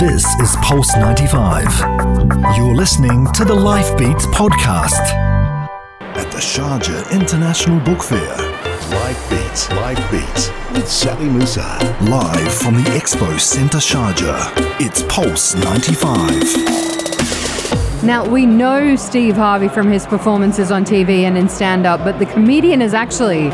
This is Pulse 95. You're listening to the Life Beats podcast. At the Sharjah International Book Fair, Life Beats, Life Beats with Sally Musa. Live from the Expo Centre Sharjah. It's Pulse 95. Now, we know Steve Harvey from his performances on TV and in stand up, but the comedian is actually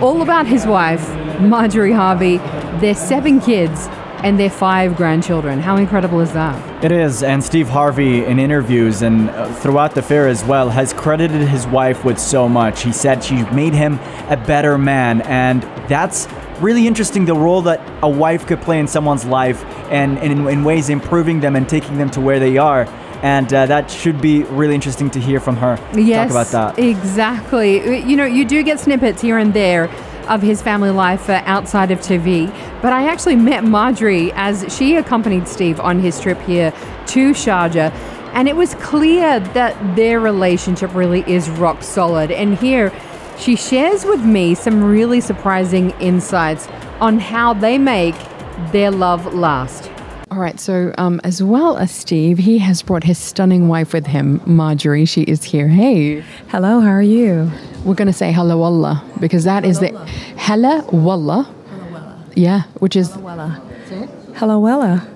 all about his wife, Marjorie Harvey, their seven kids, and their five grandchildren. How incredible is that? It is, and Steve Harvey, in interviews and uh, throughout the fair as well, has credited his wife with so much. He said she made him a better man, and that's really interesting the role that a wife could play in someone's life and, and in, in ways improving them and taking them to where they are and uh, that should be really interesting to hear from her. Yes, Talk about that. Exactly. You know, you do get snippets here and there of his family life outside of TV. But I actually met Marjorie as she accompanied Steve on his trip here to Sharjah. And it was clear that their relationship really is rock solid. And here she shares with me some really surprising insights on how they make their love last. All right, so um, as well as Steve, he has brought his stunning wife with him, Marjorie. She is here. Hey. Hello, how are you? We're going to say hello wallah because that is the hello wallah. Yeah, which is Hello, Wella.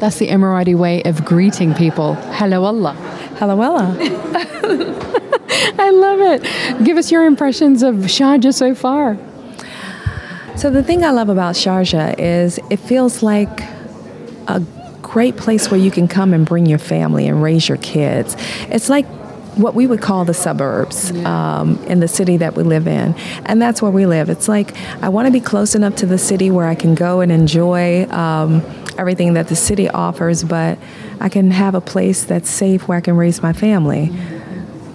that's the Emirati way of greeting people. Hello Allah. Hello, Wella. I love it. Give us your impressions of Sharjah so far. So, the thing I love about Sharjah is it feels like a great place where you can come and bring your family and raise your kids. It's like what we would call the suburbs um, in the city that we live in. And that's where we live. It's like I want to be close enough to the city where I can go and enjoy um, everything that the city offers, but I can have a place that's safe where I can raise my family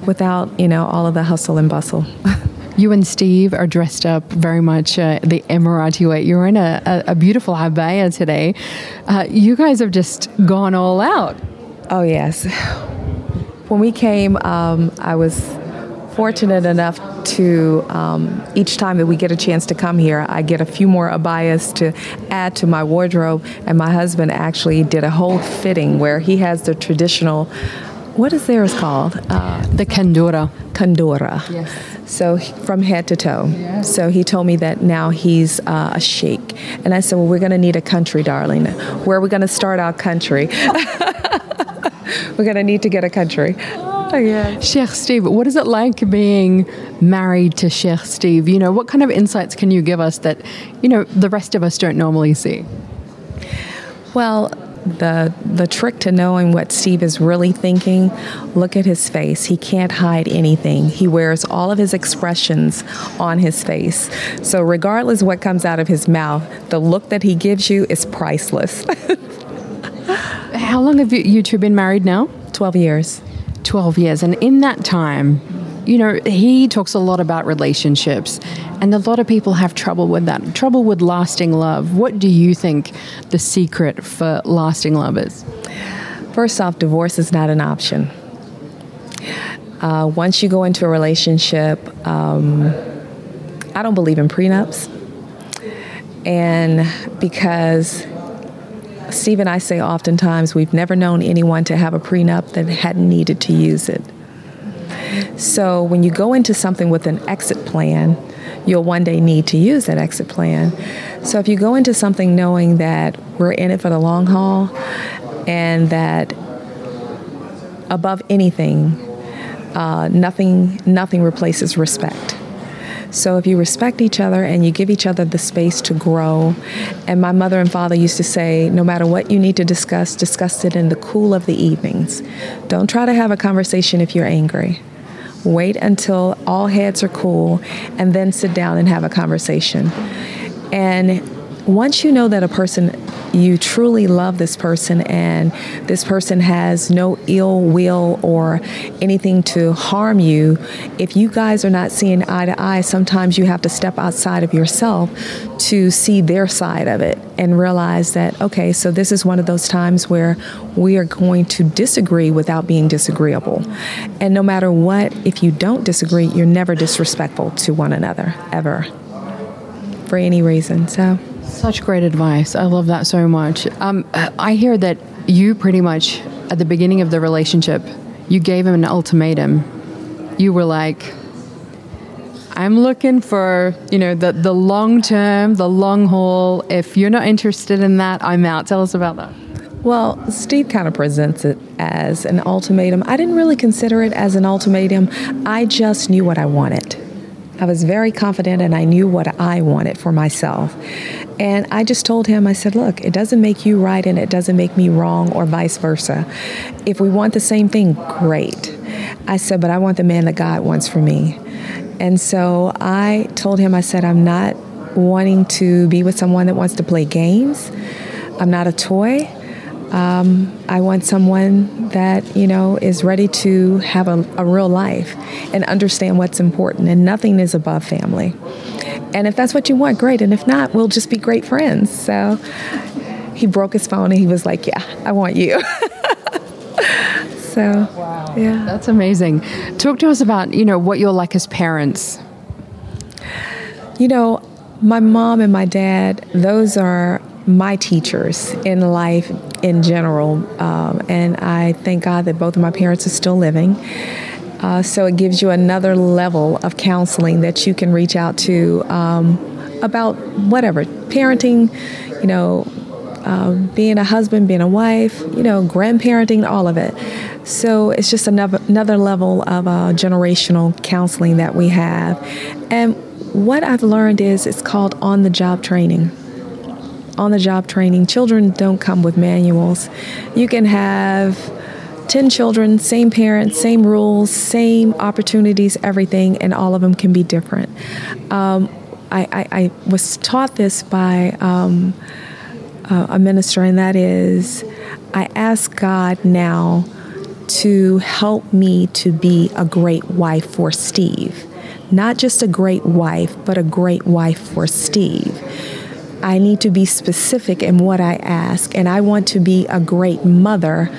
without, you know, all of the hustle and bustle. You and Steve are dressed up very much uh, the Emirati way. You're in a, a, a beautiful abaya today. Uh, you guys have just gone all out. Oh, yes. When we came, um, I was fortunate enough to um, each time that we get a chance to come here, I get a few more abayas to add to my wardrobe. And my husband actually did a whole fitting where he has the traditional, what is theirs called? Uh, The Kandura. Kandura. Yes. So from head to toe. So he told me that now he's uh, a sheikh, and I said, "Well, we're going to need a country, darling. Where are we going to start our country? we're going to need to get a country." Oh yeah. Sheikh Steve, what is it like being married to Sheikh Steve? You know, what kind of insights can you give us that, you know, the rest of us don't normally see? Well, the the trick to knowing what Steve is really thinking, look at his face. He can't hide anything. He wears all of his expressions on his face. So regardless what comes out of his mouth, the look that he gives you is priceless. How long have you, you two been married now? 12 years. 12 years. And in that time, you know, he talks a lot about relationships, and a lot of people have trouble with that, trouble with lasting love. What do you think the secret for lasting love is? First off, divorce is not an option. Uh, once you go into a relationship, um, I don't believe in prenups. And because Steve and I say oftentimes we've never known anyone to have a prenup that hadn't needed to use it. So when you go into something with an exit plan, you'll one day need to use that exit plan. So if you go into something knowing that we're in it for the long haul and that above anything, uh, nothing nothing replaces respect. So if you respect each other and you give each other the space to grow, and my mother and father used to say, no matter what you need to discuss, discuss it in the cool of the evenings. Don't try to have a conversation if you're angry. Wait until all heads are cool and then sit down and have a conversation. And once you know that a person you truly love this person and this person has no ill will or anything to harm you, if you guys are not seeing eye to eye, sometimes you have to step outside of yourself to see their side of it and realize that, okay, so this is one of those times where we are going to disagree without being disagreeable. And no matter what, if you don't disagree, you're never disrespectful to one another, ever, for any reason. So. Such great advice. I love that so much. Um, I hear that you pretty much, at the beginning of the relationship, you gave him an ultimatum. You were like, I'm looking for, you know, the, the long term, the long haul. If you're not interested in that, I'm out. Tell us about that. Well, Steve kind of presents it as an ultimatum. I didn't really consider it as an ultimatum. I just knew what I wanted. I was very confident and I knew what I wanted for myself. And I just told him, I said, look, it doesn't make you right and it doesn't make me wrong or vice versa. If we want the same thing, great. I said, but I want the man that God wants for me. And so I told him, I said, I'm not wanting to be with someone that wants to play games. I'm not a toy. Um, I want someone that, you know, is ready to have a, a real life and understand what's important, and nothing is above family. And if that's what you want, great. And if not, we'll just be great friends. So he broke his phone and he was like, Yeah, I want you. so, wow. yeah. That's amazing. Talk to us about, you know, what you're like as parents. You know, my mom and my dad, those are my teachers in life in general. Um, and I thank God that both of my parents are still living. Uh, so it gives you another level of counseling that you can reach out to um, about whatever parenting, you know, uh, being a husband, being a wife, you know, grandparenting, all of it. So it's just another another level of uh, generational counseling that we have. And what I've learned is it's called on the job training on the job training. Children don't come with manuals. You can have 10 children, same parents, same rules, same opportunities, everything, and all of them can be different. Um, I, I, I, was taught this by um, uh, a minister, and that is I ask God now to help me to be a great wife for Steve. Not just a great wife, but a great wife for Steve I need to be specific in what I ask, and I want to be a great mother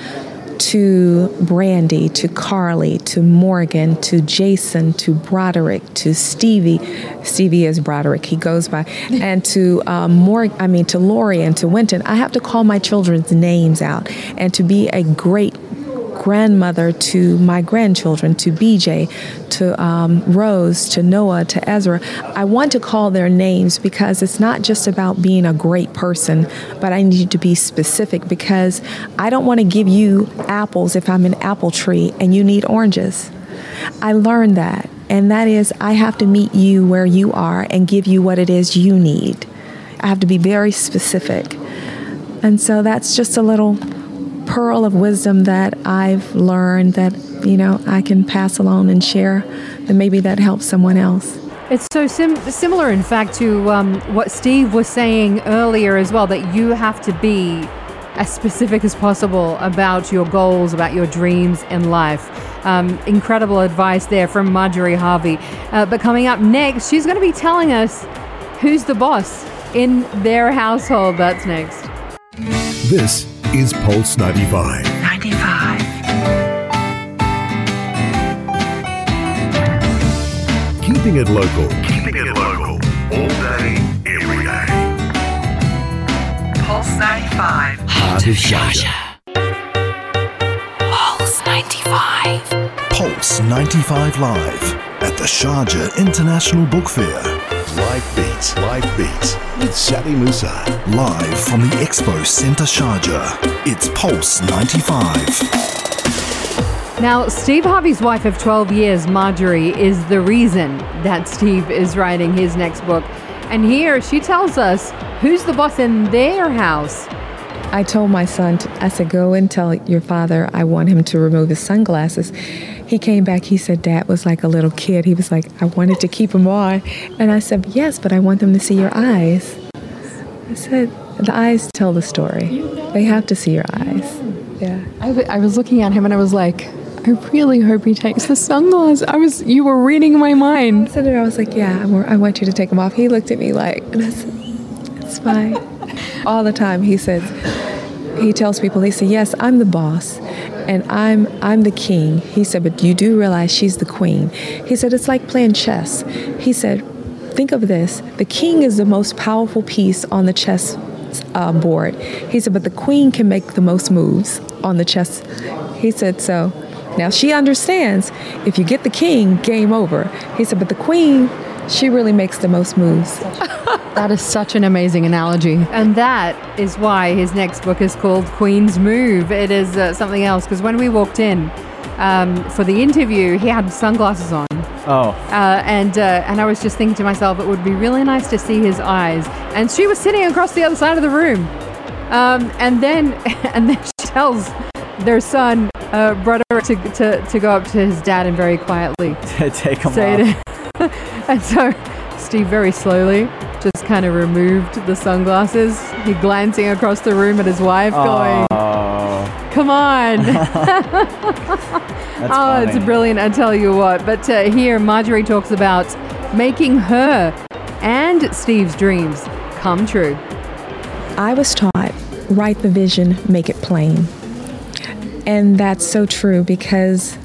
to Brandi, to Karli, to Morgan, to Jason, to Broderick, to Stevie. Stevie is Broderick, he goes by, and to um, Morgan, I mean to Lori and to Wynton. I have to call my children's names out and to be a great grandmother to my grandchildren, to BJ, to um, Rose, to Noah, to Ezra. I want to call their names because it's not just about being a great person, but I need to be specific because I don't want to give you apples if I'm an apple tree and you need oranges. I learned that, and that is I have to meet you where you are and give you what it is you need. I have to be very specific. And so that's just a little pearl of wisdom that I've learned that, you know, I can pass along and share, then maybe that helps someone else. It's so sim- similar, in fact, to um, what Steve was saying earlier as well, that you have to be as specific as possible about your goals, about your dreams in life. Um, incredible advice there from Marjorie Harvey. Uh, but coming up next, she's going to be telling us who's the boss in their household. That's next. This is Pulse 95. 95. Keeping it local. Keeping it local. All day, every day. Pulse 95. Heart of Sharjah. Pulse 95. Pulse 95 Live at the Sharjah International Book Fair. Life Beats, Life Beats with Sally Musa. Live from the Expo Centre Sharjah. It's Pulse 95. Now, Steve Harvey's wife of 12 years, Marjorie, is the reason that Steve is writing his next book. And here she tells us who's the boss in their house. I told my son, I said, go and tell your father I want him to remove his sunglasses. He came back, he said, Dad was like a little kid. He was like, I wanted to keep them on. And I said, Yes, but I want them to see your eyes. I said, The eyes tell the story. They have to see your eyes. Yeah. I, w- I was looking at him and I was like, I really hope he takes the sunglasses. I was, you were reading my mind. I said it, I was like, Yeah, I wa- I want you to take them off. He looked at me like, and I said, It's fine. All the time he says, he tells people, he says, Yes, I'm the boss and I'm I'm the king. He said, but you do realize she's the queen. He said, it's like playing chess. He said, think of this the king is the most powerful piece on the chess uh, board. He said, but the queen can make the most moves on the chess. He said, so now she understands if you get the king, game over. He said, but the queen, she really makes the most moves. That is such an amazing analogy. And that is why his next book is called Queen's Move. It is uh, something else because when we walked in um, for the interview, he had sunglasses on. Oh, Uh, and uh, and I was just thinking to myself, it would be really nice to see his eyes. And she was sitting across the other side of the room. Um, and then and then she tells their son, uh, Broderick, to, to, to go up to his dad and very quietly take him say off. And so Steve very slowly just kind of removed the sunglasses. He glancing across the room at his wife, going, Oh, "Come on." that's Oh, it's brilliant, I tell you what. But uh, here, Marjorie talks about making her and Steve's dreams come true. I was taught write the vision, make it plain. And that's so true because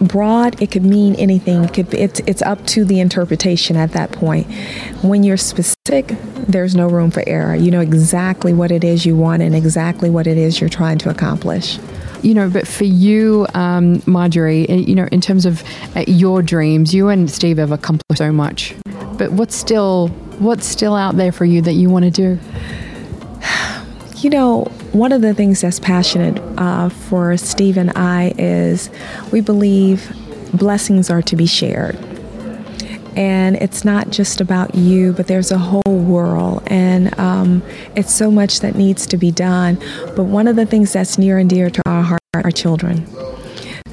broad it could mean anything it could, it's, it's up to the interpretation at that point when you're specific there's no room for error you know exactly what it is you want and exactly what it is you're trying to accomplish You know, but for you, um, Marjorie, uh, you know, in terms of uh, your dreams, you and Steve have accomplished so much. But what's still what's still out there for you that you want to do? You know, one of the things that's passionate uh, for Steve and I is we believe blessings are to be shared. And it's not just about you, but there's a whole world, and um, it's so much that needs to be done. But one of the things that's near and dear to our heart are children.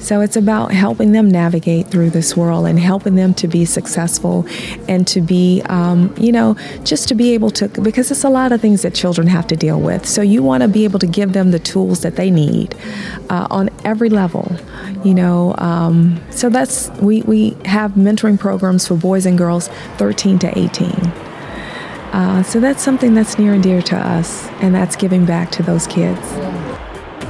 So it's about helping them navigate through this world and helping them to be successful and to be, um, you know, just to be able to, because it's a lot of things that children have to deal with. So you want to be able to give them the tools that they need uh, on every level, you know. Um, so that's, we, we have mentoring programs for boys and girls 13 to 18. Uh, so that's something that's near and dear to us, and that's giving back to those kids.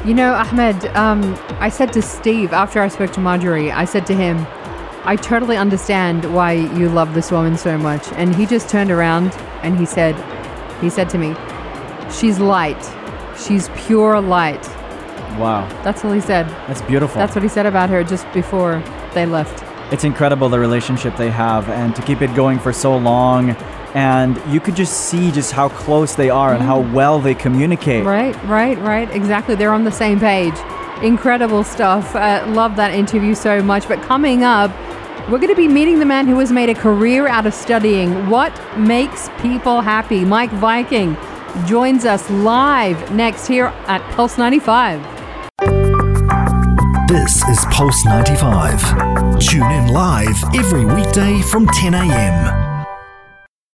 You know, Ahmed, um, I said to Steve after I spoke to Marjorie, I said to him, I totally understand why you love this woman so much. And he just turned around and he said, he said to me, she's light. She's pure light. Wow, That's all he said. that's beautiful. That's what he said about her just before they left. it's incredible the relationship they have and to keep it going for so long and you could just see just how close they are and how well they communicate Right, right, right. Exactly. They're on the same page. Incredible stuff. Uh, love that interview so much. But coming up, we're going to be meeting the man who has made a career out of studying what makes people happy. Meik Wiking joins us live next here at Pulse 95. This is Pulse 95. Tune in live every weekday from 10 a.m.